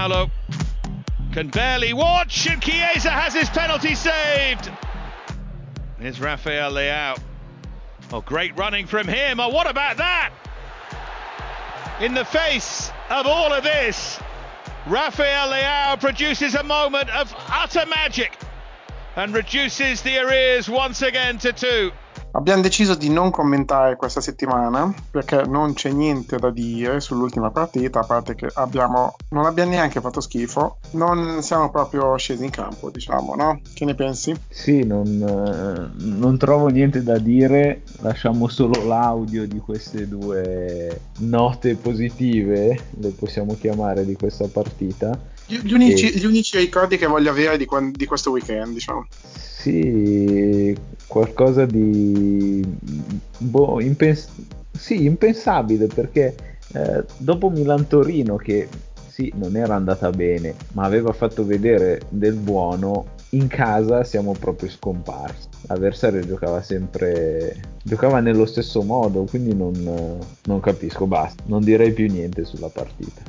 Giampaolo can barely watch, and Chiesa has his penalty saved. Here's Rafael Leao. Oh, great running from him. Oh, what about that? In the face of all of this, Rafael Leao produces a moment of utter magic and reduces the arrears once again to two. Abbiamo deciso di non commentare questa settimana perché non c'è niente da dire sull'ultima partita, a parte che abbiamo, non abbiamo neanche fatto schifo, non siamo proprio scesi in campo, diciamo, no? Che ne pensi? Sì, non, eh, non trovo niente da dire, lasciamo solo l'audio di queste due note positive, le possiamo chiamare, di questa partita. Gli unici, e... gli unici ricordi che voglio avere di, di questo weekend, diciamo. Sì, qualcosa di boh, impens- sì, impensabile perché eh, dopo Milan-Torino che sì, non era andata bene, ma aveva fatto vedere del buono, in casa siamo proprio scomparsi. L'avversario giocava sempre, giocava nello stesso modo, quindi non, non capisco, basta, non direi più niente sulla partita.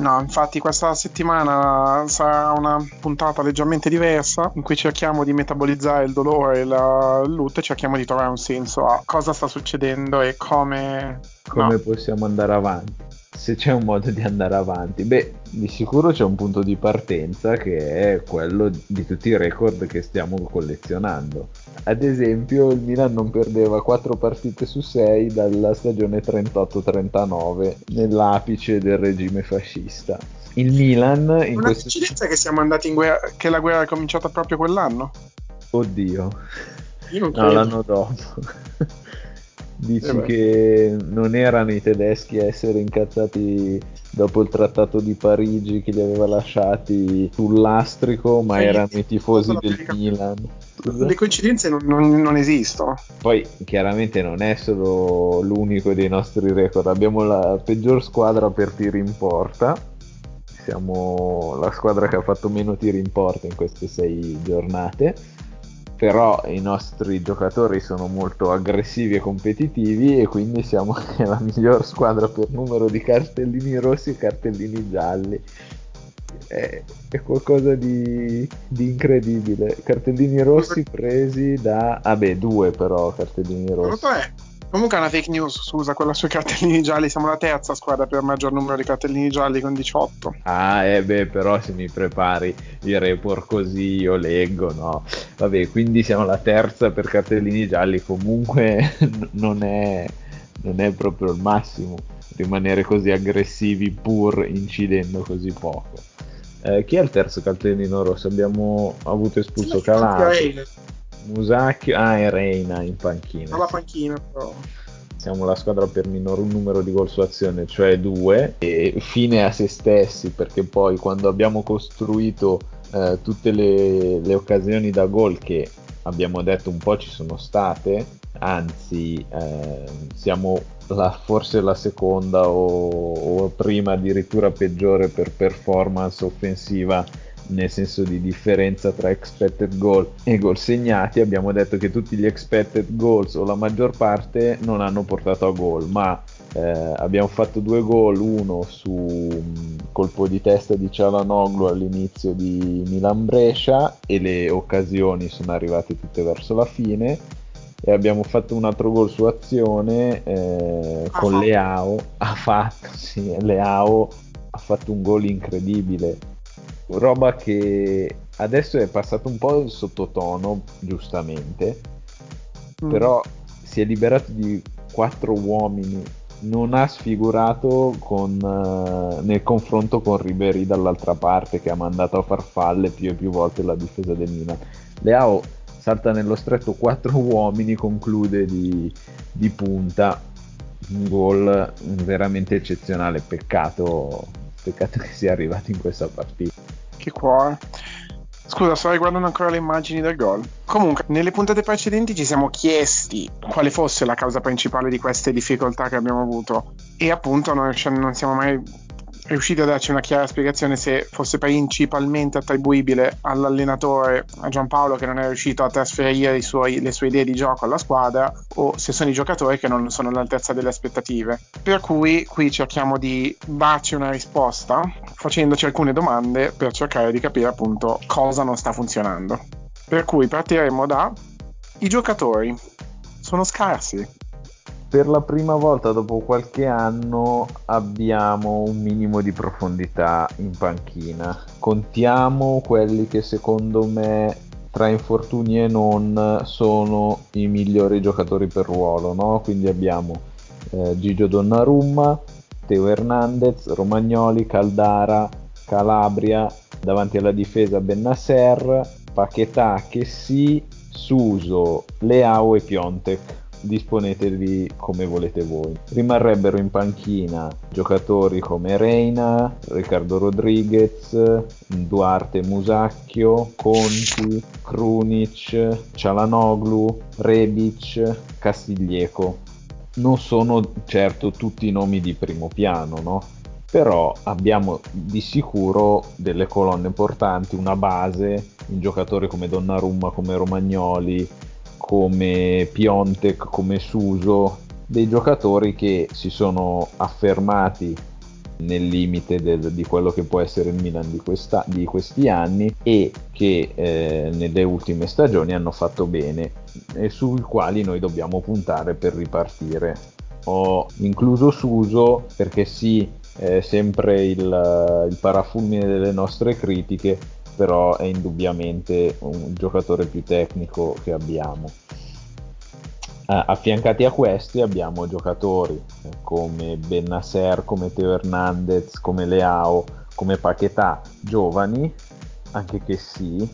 No, infatti questa settimana sarà una puntata leggermente diversa in cui cerchiamo di metabolizzare il dolore e la, il lutto e cerchiamo di trovare un senso a cosa sta succedendo e come... Come no. possiamo andare avanti se c'è un modo di andare avanti, beh, di sicuro c'è un punto di partenza che è quello di tutti i record che stiamo collezionando. Ad esempio, il Milan non perdeva 4 partite su 6 dalla stagione 38-39, nell'apice del regime fascista. Il Milan in Una questo... coincidenza che siamo andati in guerra, che la guerra è cominciata proprio quell'anno? Oddio. Io non credo. No, l'anno dopo. Dici eh che non erano i tedeschi a essere incazzati dopo il trattato di Parigi che li aveva lasciati sul lastrico, ma sì, erano i tifosi del Milan. Le coincidenze non, non, non, esistono. Poi chiaramente non è solo l'unico dei nostri record, abbiamo la peggior squadra per tiri in porta. Siamo la squadra che ha fatto meno tiri in porta in queste sei giornate però i nostri giocatori sono molto aggressivi e competitivi e quindi siamo la miglior squadra per numero di cartellini rossi e cartellini gialli. È, è qualcosa di, di, incredibile. Cartellini rossi presi da... Ah beh, due però cartellini rossi. Comunque è una fake news, scusa, quella sui cartellini gialli, siamo la terza squadra per maggior numero di cartellini gialli con 18. Ah, eh beh, però se mi prepari il report così io leggo, no? Vabbè, quindi siamo la terza per cartellini gialli, comunque non è, non è proprio il massimo rimanere così aggressivi pur incidendo così poco. Eh, chi è il terzo cartellino rosso? Abbiamo avuto espulso Calato. Musacchio, ah, e Reina in panchina. Alla panchina, però. Siamo la squadra per minor numero di gol su azione, cioè due, e fine a se stessi, perché poi quando abbiamo costruito eh, tutte le, le occasioni da gol che abbiamo detto un po' ci sono state, anzi eh, siamo la, forse la seconda o, o prima addirittura peggiore per performance offensiva nel senso di differenza tra expected goal e gol segnati, abbiamo detto che tutti gli expected goals o la maggior parte non hanno portato a gol, ma eh, abbiamo fatto due gol, uno su um, colpo di testa di Cialanoglu all'inizio di Milan Brescia e le occasioni sono arrivate tutte verso la fine. E abbiamo fatto un altro gol su azione eh, con Leao ha fatto sì, Leao ha fatto un gol incredibile roba che adesso è passato un po' il sottotono, giustamente, mm. però si è liberato di quattro uomini, non ha sfigurato con, uh, nel confronto con Ribery dall'altra parte che ha mandato a farfalle più e più volte la difesa del Milan. Leao salta nello stretto quattro uomini, conclude di, di punta, un gol veramente eccezionale, peccato, peccato che sia arrivato in questa partita. Che cuore. Scusa, sto riguardando ancora le immagini del gol. Comunque, nelle puntate precedenti ci siamo chiesti quale fosse la causa principale di queste difficoltà che abbiamo avuto. E appunto non, non siamo mai riusciti a darci una chiara spiegazione se fosse principalmente attribuibile all'allenatore, a Giampaolo che non è riuscito a trasferire suoi, le sue idee di gioco alla squadra o se sono i giocatori che non sono all'altezza delle aspettative. Per cui qui cerchiamo di darci una risposta facendoci alcune domande per cercare di capire appunto cosa non sta funzionando. Per cui partiremo da i giocatori. Sono scarsi, per la prima volta dopo qualche anno abbiamo un minimo di profondità in panchina. Contiamo quelli che secondo me tra infortuni e non sono i migliori giocatori per ruolo, no? Quindi abbiamo eh, Gigio Donnarumma, Teo Hernandez, Romagnoli, Caldara, Calabria, davanti alla difesa Bennasser, Paquetà, Chessy, Suso, Leao e Piontek disponetevi come volete voi. Rimarrebbero in panchina giocatori come Reina, Riccardo Rodriguez, Duarte Musacchio, Conti, Krunic, Cialanoglu, Rebic, Castiglieco. Non sono certo tutti i nomi di primo piano, no? Però abbiamo di sicuro delle colonne portanti, una base, un giocatore come Donnarumma, come Romagnoli, come Piontek, come Suso, dei giocatori che si sono affermati nel limite del, di quello che può essere il Milan di, di questi anni e che eh, nelle ultime stagioni hanno fatto bene e sui quali noi dobbiamo puntare per ripartire. Ho incluso Suso perché sì, è sempre il, il parafulmine delle nostre critiche, però è indubbiamente un giocatore più tecnico che abbiamo. Uh, affiancati a questi abbiamo giocatori come Bennasser, come Teo Hernandez, come Leao, come Paquetà, giovani, anche che sì,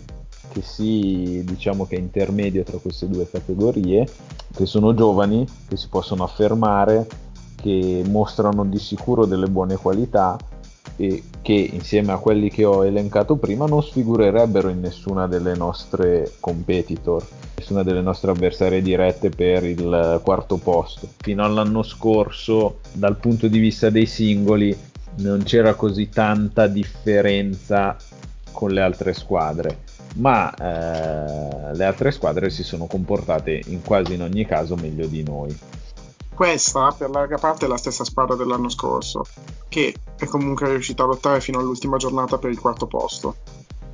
che sì, diciamo che è intermedio tra queste due categorie, che sono giovani, che si possono affermare, che mostrano di sicuro delle buone qualità e che insieme a quelli che ho elencato prima non sfigurerebbero in nessuna delle nostre competitor, nessuna delle nostre avversarie dirette per il quarto posto. Fino all'anno scorso, dal punto di vista dei singoli, non c'era così tanta differenza con le altre squadre ma eh, le altre squadre si sono comportate in quasi in ogni caso meglio di noi. Questa per larga parte è la stessa squadra dell'anno scorso, che è comunque riuscita a lottare fino all'ultima giornata per il quarto posto.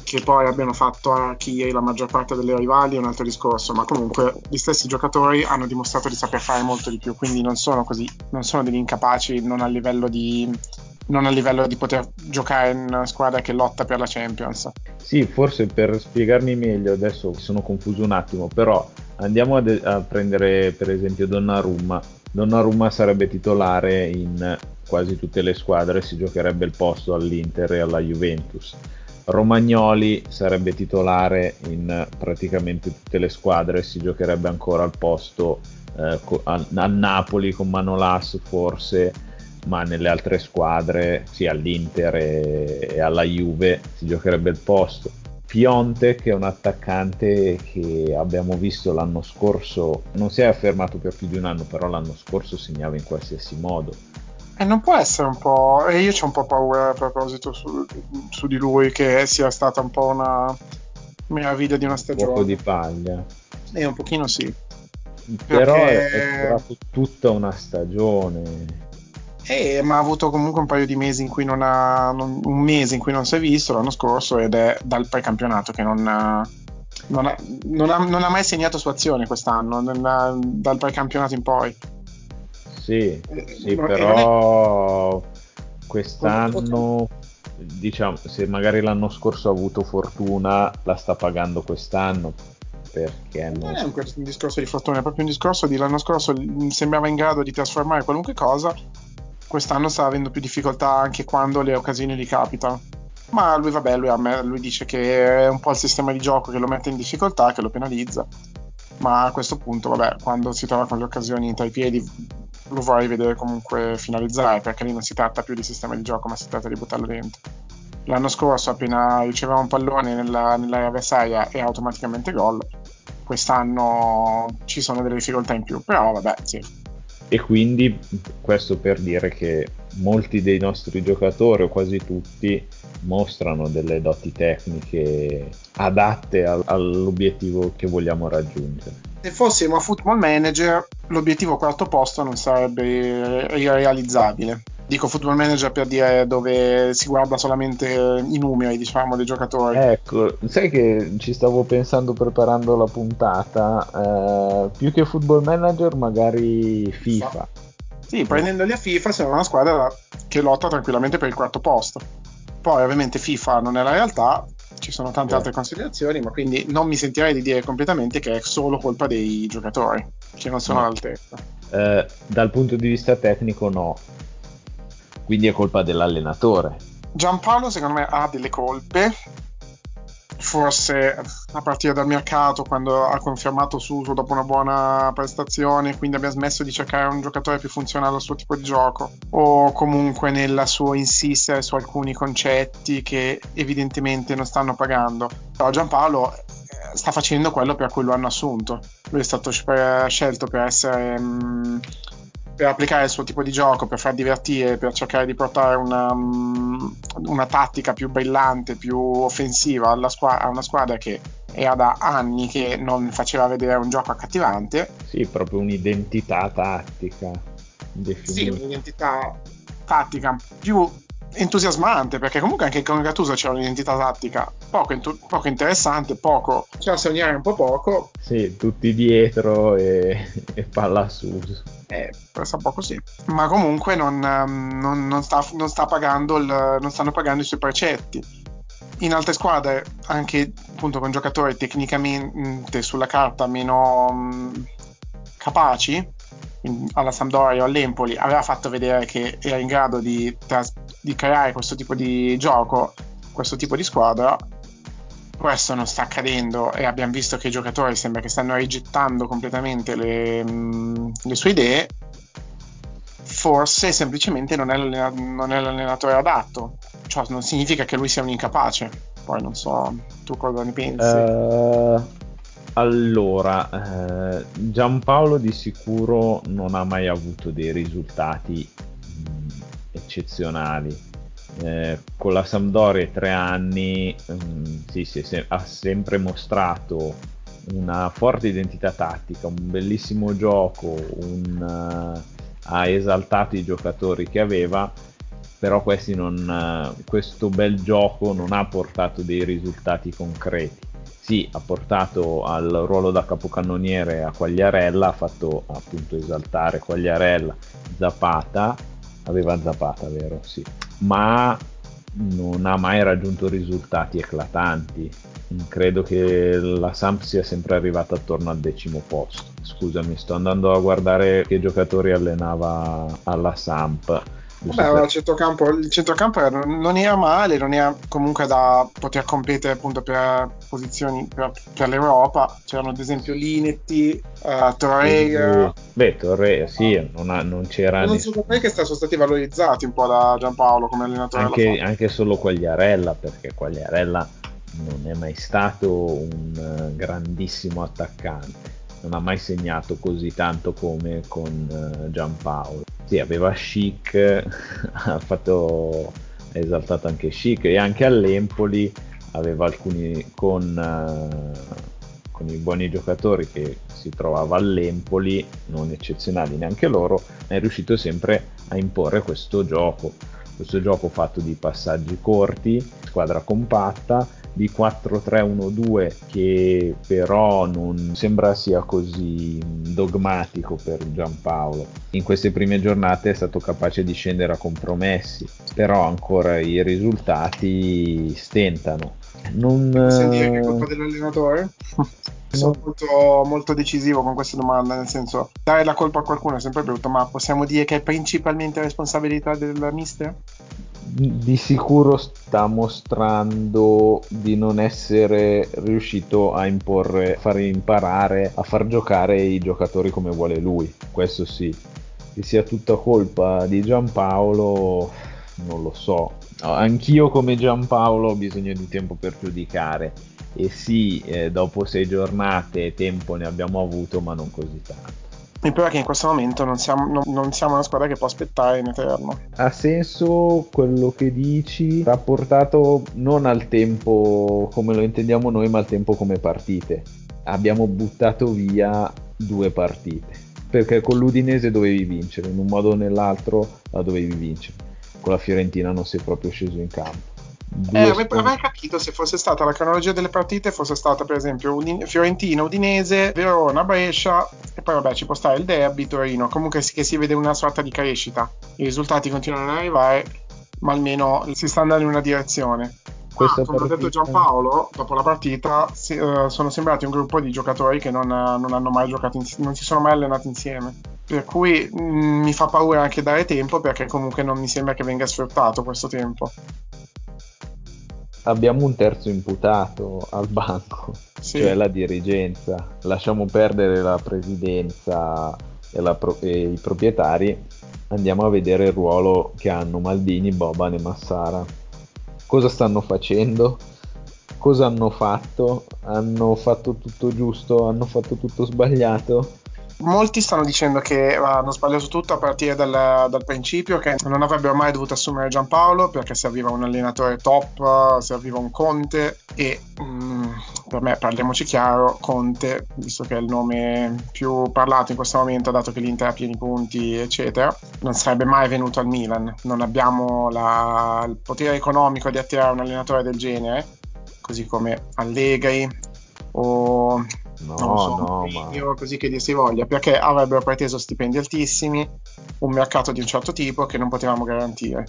Che poi abbiano fatto a Kiei la maggior parte delle rivali è un altro discorso, ma comunque gli stessi giocatori hanno dimostrato di saper fare molto di più, quindi non sono così, non sono degli incapaci, non a livello di, non a livello di poter giocare in una squadra che lotta per la Champions. Sì, forse per spiegarmi meglio, adesso sono confuso un attimo, però andiamo a, de- a prendere per esempio Donnarumma Donnarumma sarebbe titolare in quasi tutte le squadre, si giocherebbe il posto all'Inter e alla Juventus. Romagnoli sarebbe titolare in praticamente tutte le squadre, si giocherebbe ancora al posto eh, a, a, Napoli con Manolas forse, ma nelle altre squadre, sia all'Inter e, e alla Juve, si giocherebbe il posto. Pionte che è un attaccante che abbiamo visto l'anno scorso, non si è affermato per più di un anno, però l'anno scorso segnava in qualsiasi modo. E non può essere un po'. E io ho un po' paura a proposito su, su, di lui che sia stata un po' una meraviglia di una stagione. Un po' di paglia. E un pochino sì. Però Perché... è durato tutta una stagione. Eh, ma ha avuto comunque un paio di mesi in cui non ha. Non, un mese in cui non si è visto l'anno scorso ed è dal precampionato che non ha, non ha, non ha, non ha mai segnato su azione quest'anno, ha, dal precampionato in poi. Sì, eh, sì però è... quest'anno, diciamo, se magari l'anno scorso ha avuto fortuna, la sta pagando quest'anno. Perché non, è un, un discorso di fortuna, è proprio un discorso di l'anno scorso sembrava in grado di trasformare qualunque cosa quest'anno sta avendo più difficoltà anche quando le occasioni gli capitano. Ma lui, vabbè, lui, me, lui dice che è un po' il sistema di gioco che lo mette in difficoltà, che lo penalizza. Ma a questo punto, vabbè, quando si trova con le occasioni tra i piedi, lo vorrei vedere comunque finalizzare, perché lì non si tratta più di sistema di gioco, ma si tratta di buttarlo dentro. L'anno scorso, appena riceveva un pallone nella, nell'area avversaria, è automaticamente gol. Quest'anno ci sono delle difficoltà in più, però vabbè, sì, e quindi questo per dire che molti dei nostri giocatori o quasi tutti mostrano delle doti tecniche adatte al, all'obiettivo che vogliamo raggiungere. Se fossimo a Football Manager, l'obiettivo quarto posto non sarebbe irrealizzabile. Dico Football Manager per dire dove si guarda solamente i numeri, diciamo, dei giocatori. Ecco, sai che ci stavo pensando preparando la puntata, eh, più che Football Manager magari FIFA. Sì, prendendoli a FIFA sembra una squadra che lotta tranquillamente per il quarto posto. Poi ovviamente FIFA non è la realtà, ci sono tante altre considerazioni, ma quindi non mi sentirei di dire completamente che è solo colpa dei giocatori, che non sono no. all'altezza. Eh, dal punto di vista tecnico no, quindi è colpa dell'allenatore. Giampaolo secondo me ha delle colpe, forse a partire dal mercato quando ha confermato Suso dopo una buona prestazione quindi abbia smesso di cercare un giocatore più funzionale al suo tipo di gioco. O comunque nella sua insistere su alcuni concetti che evidentemente non stanno pagando. Però Giampaolo eh, sta facendo quello per cui lo hanno assunto. Lui è stato scelto per essere mh, per applicare il suo tipo di gioco, per far divertire, per cercare di portare una, mm, una tattica più brillante, più offensiva squ- a una squadra che era da anni che non faceva vedere un gioco accattivante. Sì, proprio un'identità tattica. Definita. Sì, un'identità tattica più entusiasmante perché comunque anche con Gattuso c'era un'identità tattica poco, intu- poco interessante, poco, c'era sognare un po' poco. Sì, tutti dietro e, e palla su. Eh, presa un po' così. Ma comunque non, ehm, non, non, sta, non, sta pagando il, non stanno pagando i suoi precetti. In altre squadre, anche appunto con giocatori tecnicamente sulla carta meno mh, capaci, alla Sampdoria o all'Empoli aveva fatto vedere che era in grado di, di creare questo tipo di gioco, questo tipo di squadra. Questo non sta accadendo e abbiamo visto che i giocatori sembra che stanno rigettando completamente le, mm, le sue idee. Forse semplicemente non è, non è l'allenatore adatto, cioè non significa che lui sia un incapace. Poi non so, tu cosa ne pensi? Uh, allora, eh, Giampaolo di sicuro non ha mai avuto dei risultati eccezionali. Eh, con la Sampdoria tre anni mh, mm, sì, sì, se, ha sempre mostrato una forte identità tattica, un bellissimo gioco, un, uh, ha esaltato i giocatori che aveva, però non, uh, questo bel gioco non ha portato dei risultati concreti sì, ha portato al ruolo da capocannoniere a Quagliarella, ha fatto appunto esaltare Quagliarella, Zapata, aveva Zapata, vero? Sì, ma non ha mai raggiunto risultati eclatanti. Credo che la Samp sia sempre arrivata attorno al decimo posto. Scusami, sto andando a guardare che giocatori allenava alla Samp Vabbè, il centrocampo, il centrocampo non era male, non era comunque da poter competere appunto per posizioni per, per l'Europa. C'erano ad esempio Linetti, uh, Torreira. Beh, Torreira sì, non, ha, non c'era. Non so perché sono stati valorizzati un po' da Giampaolo come allenatore. Anche, anche solo Quagliarella, perché Quagliarella non è mai stato un grandissimo attaccante non ha mai segnato così tanto come con uh, Giampaolo. Sì, aveva Chic, ha fatto ha esaltato anche Chic e anche all'Empoli aveva alcuni con, uh, con i buoni giocatori che si trovava all'Empoli, non eccezionali neanche loro, è riuscito sempre a imporre questo gioco, questo gioco fatto di passaggi corti, squadra compatta di 4-3-1-2 che però non sembra sia così dogmatico per Giampaolo. In queste prime giornate è stato capace di scendere a compromessi, però ancora i risultati stentano. Non... Senti che è colpa dell'allenatore? sono molto, molto, decisivo con questa domanda, nel senso, dare la colpa a qualcuno è sempre brutto, ma possiamo dire che è principalmente responsabilità del mister? di sicuro sta mostrando di non essere riuscito a imporre, a far imparare, a far giocare i giocatori come vuole lui. Questo sì. Che sia tutta colpa di Giampaolo, non lo so. Anch'io come Giampaolo ho bisogno di tempo per giudicare. E sì, eh, dopo sei giornate tempo ne abbiamo avuto, ma non così tanto. Mi pare che in questo momento non siamo, non, non siamo, una squadra che può aspettare in eterno. Ha senso quello che dici, rapportato non al tempo come lo intendiamo noi, ma al tempo come partite. Abbiamo buttato via due partite. Perché con l'Udinese dovevi vincere, in un modo o nell'altro la dovevi vincere. Con la Fiorentina non sei proprio sceso in campo. Eh, avrei, avrei capito se fosse stata la cronologia delle partite, fosse stata per esempio Udin- Fiorentina, Udinese, Verona, Brescia e poi vabbè ci può stare il derby, Torino, comunque che si vede una sorta di crescita, i risultati continuano ad arrivare, ma almeno si sta andando in una direzione. Ah, come ha detto Giampaolo, dopo la partita si, uh, sono sembrati un gruppo di giocatori che non, uh, non hanno mai giocato insieme, non si sono mai allenati insieme. Per cui mh, mm, mi fa paura anche dare tempo perché comunque non mi sembra che venga sfruttato questo tempo abbiamo un terzo imputato al banco, sì. cioè la dirigenza. Lasciamo perdere la presidenza e, la pro- e, i proprietari, andiamo a vedere il ruolo che hanno Maldini, Boban e Massara. Cosa stanno facendo? Cosa hanno fatto? Hanno fatto tutto giusto? Hanno fatto tutto sbagliato? Molti stanno dicendo che hanno sbagliato tutto a partire dal, dal, principio, che non avrebbero mai dovuto assumere Giampaolo perché serviva un allenatore top, serviva un Conte e mm, per me, parliamoci chiaro, Conte, visto che è il nome più parlato in questo momento, dato che l'Inter ha pieni punti, eccetera, non sarebbe mai venuto al Milan. Non abbiamo la, il potere economico di attirare un allenatore del genere, così come Allegri o No, so, no, ma... così che dir si voglia, perché avrebbero preteso stipendi altissimi, un mercato di un certo tipo che non potevamo garantire.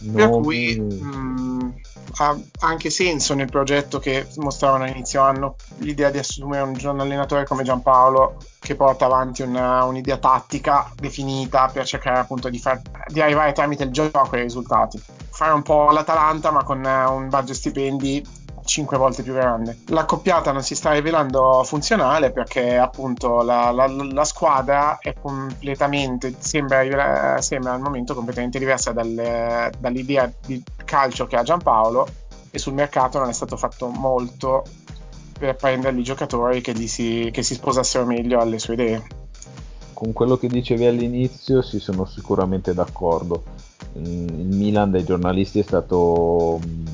No, per cui mh, mm, ha anche senso nel progetto che mostravano all'inizio anno l'idea di assumere un, un allenatore come Giampaolo che porta avanti una, un'idea tattica definita per cercare appunto di, far, di arrivare tramite il gioco ai risultati. Fare un po' l'Atalanta ma con un budget stipendi 5 volte più grande. L'accoppiata non si sta rivelando funzionale perché appunto la, la, la squadra è completamente, sembra, sembra, al momento completamente diversa dal, dall'idea di calcio che ha Giampaolo e sul mercato non è stato fatto molto per prendergli giocatori che, si, che si sposassero meglio alle sue idee. Con quello che dicevi all'inizio si sono sicuramente d'accordo. Il Milan dai giornalisti è stato mm,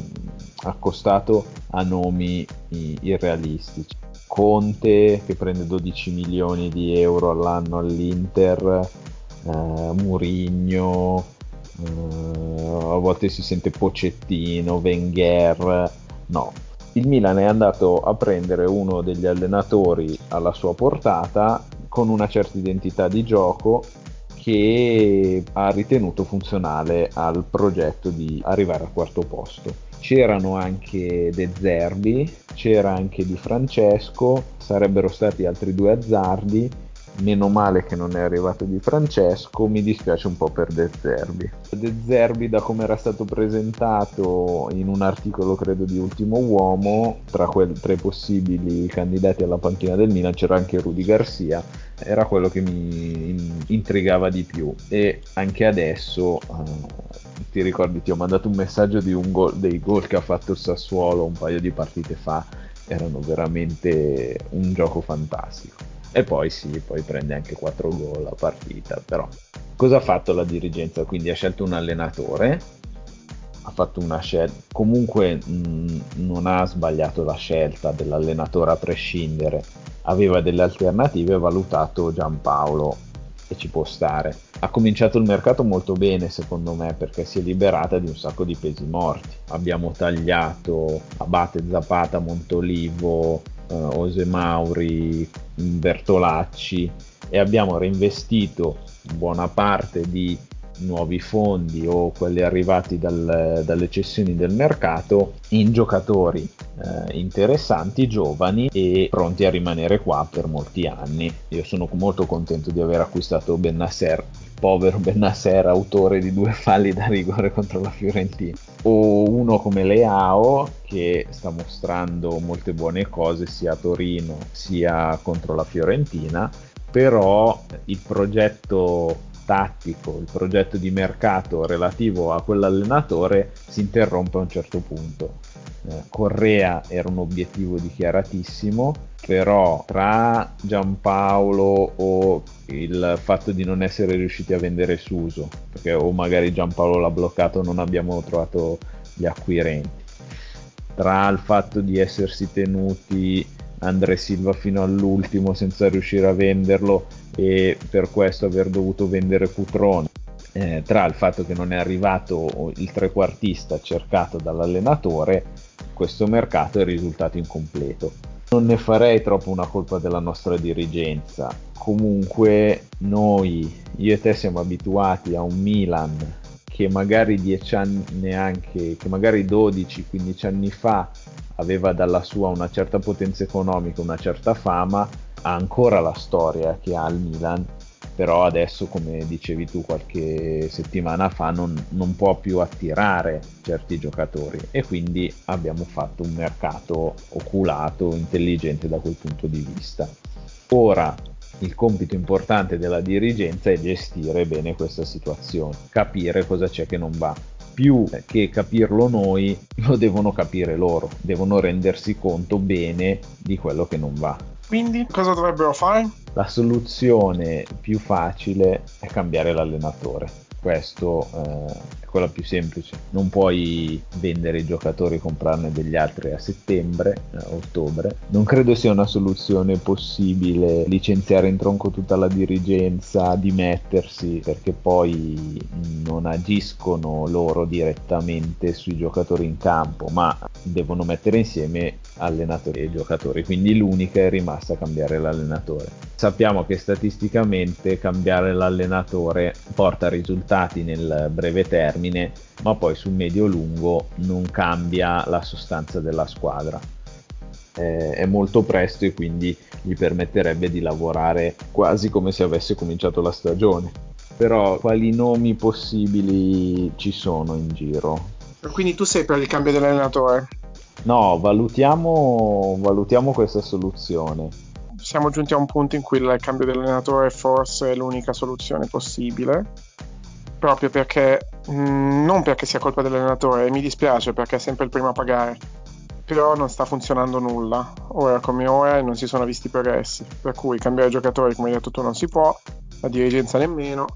accostato a nomi irrealistici. Conte che prende 12 milioni di euro all'anno all'Inter, eh, Murigno, eh, a volte si sente Pocettino, Wenger, no. Il Milan è andato a prendere uno degli allenatori alla sua portata con una certa identità di gioco che ha ritenuto funzionale al progetto di arrivare al quarto posto c'erano anche De Zerbi, c'era anche Di Francesco, sarebbero stati altri due azzardi, meno male che non è arrivato Di Francesco, mi dispiace un po' per De Zerbi. De Zerbi da come era stato presentato in un articolo credo di Ultimo Uomo, tra, quel, tra i possibili candidati alla panchina del Milan c'era anche Rudy Garcia, era quello che mi intrigava di più e anche adesso uh, ti ricordi ti ho mandato un messaggio di un gol, dei gol che ha fatto il Sassuolo un paio di partite fa erano veramente un gioco fantastico e poi sì, poi prende anche 4 gol a partita però cosa ha fatto la dirigenza? quindi ha scelto un allenatore ha fatto una scelta comunque mh, non ha sbagliato la scelta dell'allenatore a prescindere aveva delle alternative ha valutato Giampaolo e ci può stare. Ha cominciato il mercato molto bene secondo me perché si è liberata di un sacco di pesi morti. Abbiamo tagliato Abate Zapata, Montolivo, eh, Ose Mauri, Bertolacci e abbiamo reinvestito buona parte di nuovi fondi o quelli arrivati dal, dalle cessioni del mercato in giocatori eh, interessanti, giovani e pronti a rimanere qua per molti anni. Io sono molto contento di aver acquistato Bennasser, povero Bennasser, autore di due falli da rigore contro la Fiorentina, o uno come Leao che sta mostrando molte buone cose sia a Torino sia contro la Fiorentina, però il progetto tattico, il progetto di mercato relativo a quell'allenatore si interrompe a un certo punto. eh, Correa era un obiettivo dichiaratissimo, però tra Giampaolo o il fatto di non essere riusciti a vendere Suso, perché o magari Giampaolo l'ha bloccato non abbiamo trovato gli acquirenti, tra il fatto di essersi tenuti Andre Silva fino all'ultimo senza riuscire a venderlo e per questo aver dovuto vendere Cutrone eh, tra il fatto che non è arrivato il trequartista cercato dall'allenatore, questo mercato è risultato incompleto. Non ne farei troppo una colpa della nostra dirigenza. Comunque noi, io e te siamo abituati a un Milan che magari 10 anni neanche, che magari 12-15 anni fa aveva dalla sua una certa potenza economica, una certa fama, ha ancora la storia che ha il Milan però adesso come dicevi tu qualche settimana fa non, non, può più attirare certi giocatori e quindi abbiamo fatto un mercato oculato, intelligente da quel punto di vista. Ora il compito importante della dirigenza è gestire bene questa situazione, capire cosa c'è che non va. Più che capirlo noi, lo devono capire loro, devono rendersi conto bene di quello che non va. Quindi cosa dovrebbero fare? La soluzione più facile è cambiare l'allenatore questo eh, è quella più semplice. Non puoi vendere i giocatori e comprarne degli altri a settembre, eh, ottobre. Non credo sia una soluzione possibile licenziare in tronco tutta la dirigenza, dimettersi, perché poi non agiscono loro direttamente sui giocatori in campo, ma devono mettere insieme allenatori e giocatori. Quindi l'unica è rimasta cambiare l'allenatore. Sappiamo che statisticamente cambiare l'allenatore porta risultati risultati nel breve termine, ma poi sul medio-lungo non cambia la sostanza della squadra. Eh, è molto presto e quindi gli permetterebbe di lavorare quasi come se avesse cominciato la stagione. Però quali nomi possibili ci sono in giro? Quindi tu sei per il cambio dell'allenatore? No, valutiamo, valutiamo questa soluzione siamo giunti a un punto in cui il cambio dell'allenatore forse è l'unica soluzione possibile proprio perché mh, mm, non perché sia colpa dell'allenatore, mi dispiace perché è sempre il primo a pagare, però non sta funzionando nulla, ora come ora non si sono visti progressi, per cui cambiare giocatori come hai detto tu non si può, la dirigenza nemmeno,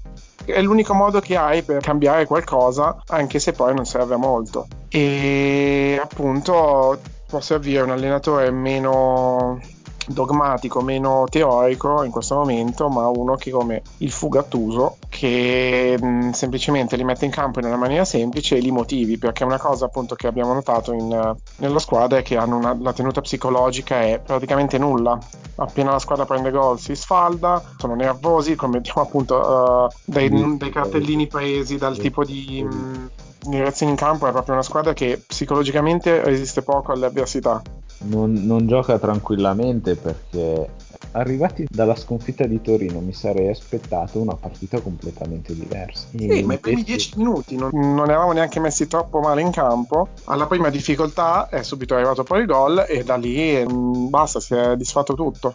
è l'unico modo che hai per cambiare qualcosa, anche se poi non serve a molto. E appunto può servire un allenatore meno dogmatico, meno teorico in questo momento, ma uno che come il Fugattuso, che mh, mm, semplicemente li mette in campo in una maniera semplice e li motivi, perché una cosa appunto che abbiamo notato in, nella squadra è che hanno una, la tenuta psicologica è praticamente nulla. Appena la squadra prende gol si sfalda, sono nervosi, come vediamo appunto uh, dai, dai, cartellini presi dal tipo di... Mh, mm, reazioni in campo è proprio una squadra che psicologicamente resiste poco alle avversità non, non gioca tranquillamente perché arrivati dalla sconfitta di Torino mi sarei aspettato una partita completamente diversa. Sì, ma i primi dieci minuti non, non, eravamo neanche messi troppo male in campo. Alla prima difficoltà è subito arrivato poi il gol e da lì mh, mm, basta, si è disfatto tutto.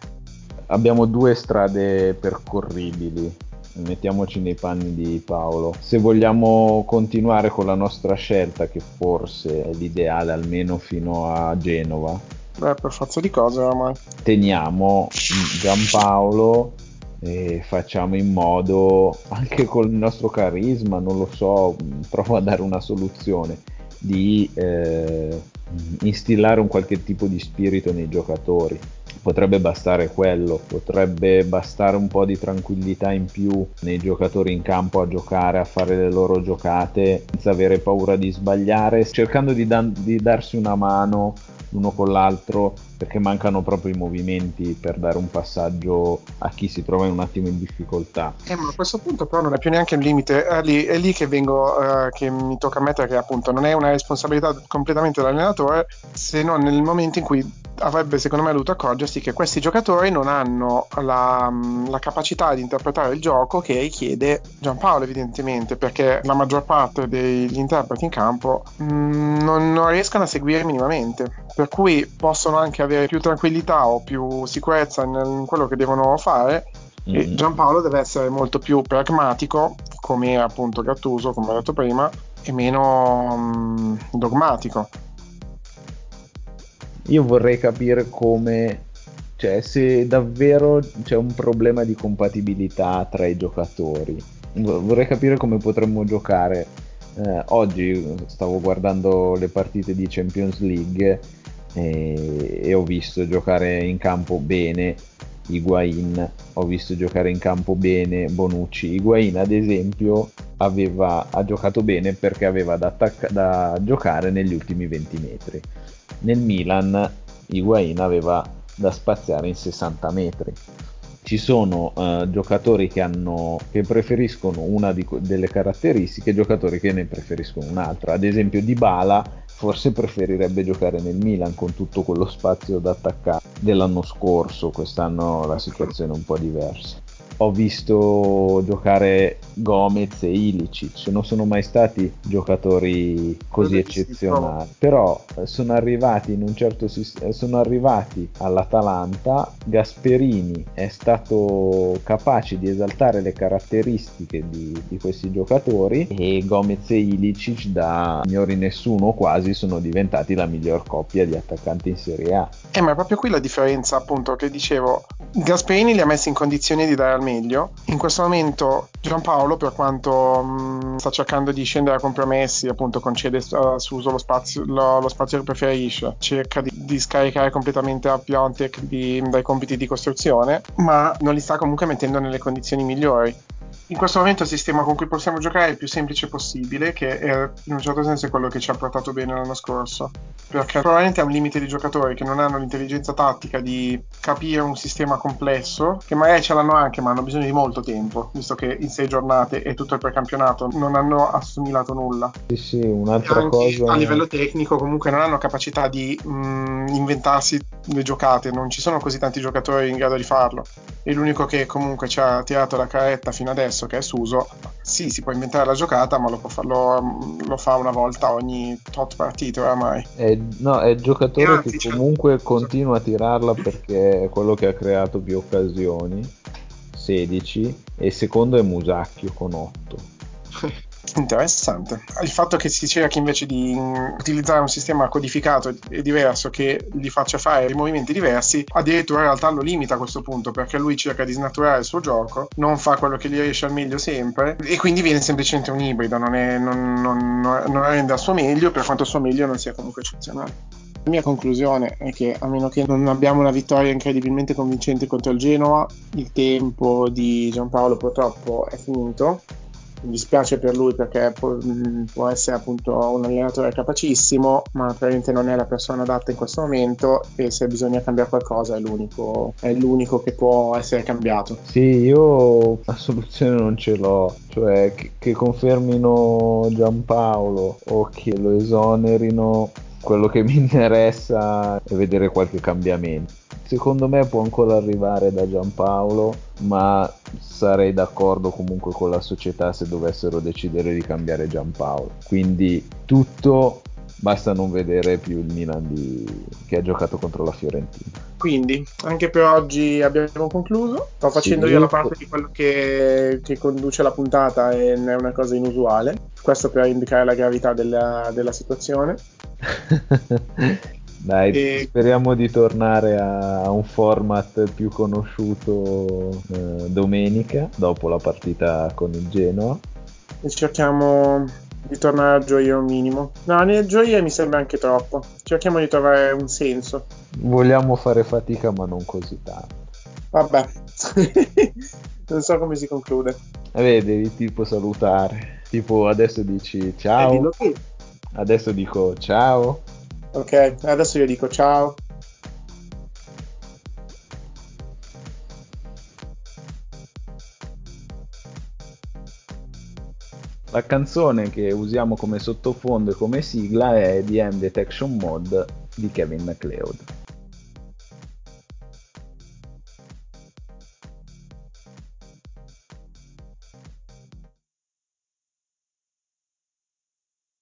Abbiamo due strade percorribili mettiamoci nei panni di Paolo. Se vogliamo continuare con la nostra scelta, che forse è l'ideale almeno fino a Genova, Beh, per forza di cose ormai. Teniamo Giampaolo e facciamo in modo, anche con il nostro carisma, non lo so, provo a dare una soluzione, di eh, instillare un qualche tipo di spirito nei giocatori potrebbe bastare quello, potrebbe bastare un po' di tranquillità in più nei giocatori in campo a giocare, a fare le loro giocate senza avere paura di sbagliare, cercando di, dan- di darsi una mano l'uno con l'altro perché mancano proprio i movimenti per dare un passaggio a chi si trova in un attimo in difficoltà. Eh, ma a questo punto però non è più neanche un limite, è lì, è lì che, vengo, uh, che mi tocca ammettere che appunto non è una responsabilità completamente dell'allenatore se non nel momento in cui avrebbe secondo me dovuto accorgersi che questi giocatori non hanno la, la, capacità di interpretare il gioco che richiede Giampaolo evidentemente perché la maggior parte degli interpreti in campo mh, mm, non, non, riescono a seguire minimamente per cui possono anche avere più tranquillità o più sicurezza in, quello che devono fare mm-hmm. e Giampaolo deve essere molto più pragmatico come appunto Gattuso come ho detto prima e meno mh, dogmatico io vorrei capire come, cioè se davvero c'è un problema di compatibilità tra i giocatori. Vorrei capire come potremmo giocare. Eh, oggi stavo guardando le partite di Champions League e, e ho visto giocare in campo bene Higuain, ho visto giocare in campo bene Bonucci. Higuain, ad esempio, aveva, ha giocato bene perché aveva da, attacca- da giocare negli ultimi 20 metri. Nel Milan, Higuain aveva da spaziare in 60 metri. Ci sono uh, giocatori che, hanno, che, preferiscono una di, delle caratteristiche e giocatori che ne preferiscono un'altra. Ad esempio, Dybala forse preferirebbe giocare nel Milan con tutto quello spazio da attaccare dell'anno scorso, quest'anno la situazione è un po' diversa ho visto giocare Gomez e Ilicic, non sono mai stati giocatori così eccezionali, però eh, sono arrivati in un certo sistema, eh, sono arrivati all'Atalanta, Gasperini è stato capace di esaltare le caratteristiche di, di questi giocatori e Gomez e Ilicic da signori nessuno quasi sono diventati la miglior coppia di attaccanti in Serie A. Eh, ma è proprio qui la differenza appunto che dicevo, Gasperini li ha messi in condizioni di dare al meglio. In questo momento Giampaolo, per quanto mh, mm, sta cercando di scendere a compromessi, appunto concede uh, su uso lo spazio, lo, lo spazio che preferisce, cerca di, di scaricare completamente a Piontek dai compiti di costruzione, ma non li sta comunque mettendo nelle condizioni migliori in questo momento il sistema con cui possiamo giocare è il più semplice possibile, che è, in un certo senso è quello che ci ha portato bene l'anno scorso. Perché probabilmente ha un limite di giocatori che non hanno l'intelligenza tattica di capire un sistema complesso, che magari ce l'hanno anche, ma hanno bisogno di molto tempo, visto che in sei giornate e tutto il precampionato non hanno assimilato nulla. Sì, sì, un'altra anche cosa. A livello tecnico, comunque, non hanno capacità di mh, mm, inventarsi le giocate, non ci sono così tanti giocatori in grado di farlo. E l'unico che comunque ci ha tirato la caretta fino adesso che è Suso, sì, si può inventare la giocata, ma lo, farlo, lo fa una volta ogni tot partite oramai. È, no, è il giocatore anzi, che comunque continua a tirarla perché è quello che ha creato più occasioni, 16, e secondo è Musacchio con 8. Interessante. Il fatto che si cerchi invece di utilizzare un sistema codificato e diverso che gli faccia fare dei movimenti diversi, addirittura in realtà lo limita a questo punto perché lui cerca di snaturare il suo gioco, non fa quello che gli riesce al meglio sempre e quindi viene semplicemente un ibrido, non, è, non, non, non rende al suo meglio per quanto il suo meglio non sia comunque eccezionale. La mia conclusione è che a meno che non abbiamo una vittoria incredibilmente convincente contro il Genoa, il tempo di Giampaolo purtroppo è finito mi dispiace per lui perché può, può, essere appunto un allenatore capacissimo, ma probabilmente non è la persona adatta in questo momento e se bisogna cambiare qualcosa è l'unico, è l'unico che può essere cambiato. Sì, io la soluzione non ce l'ho, cioè che, che confermino Giampaolo o che lo esonerino, quello che mi interessa è vedere qualche cambiamento secondo me può ancora arrivare da Giampaolo, ma sarei d'accordo comunque con la società se dovessero decidere di cambiare Giampaolo. Quindi tutto basta non vedere più il Milan di... che ha giocato contro la Fiorentina. Quindi anche per oggi abbiamo concluso. Sto facendo sì, io la parte di quello che, che, conduce la puntata e non è una cosa inusuale. Questo per indicare la gravità della, della situazione. Dai, e... speriamo di tornare a un format più conosciuto eh, domenica, dopo la partita con il Genoa. E cerchiamo di tornare a gioia un minimo. No, nel gioia mi sembra anche troppo. Cerchiamo di trovare un senso. Vogliamo fare fatica, ma non così tanto. Vabbè, non so come si conclude. Eh, vedi, devi tipo salutare. Tipo adesso dici ciao. Eh, adesso dico ciao. Ok, adesso io dico ciao. La canzone che usiamo come sottofondo e come sigla è The M Detection Mode di Kevin MacLeod.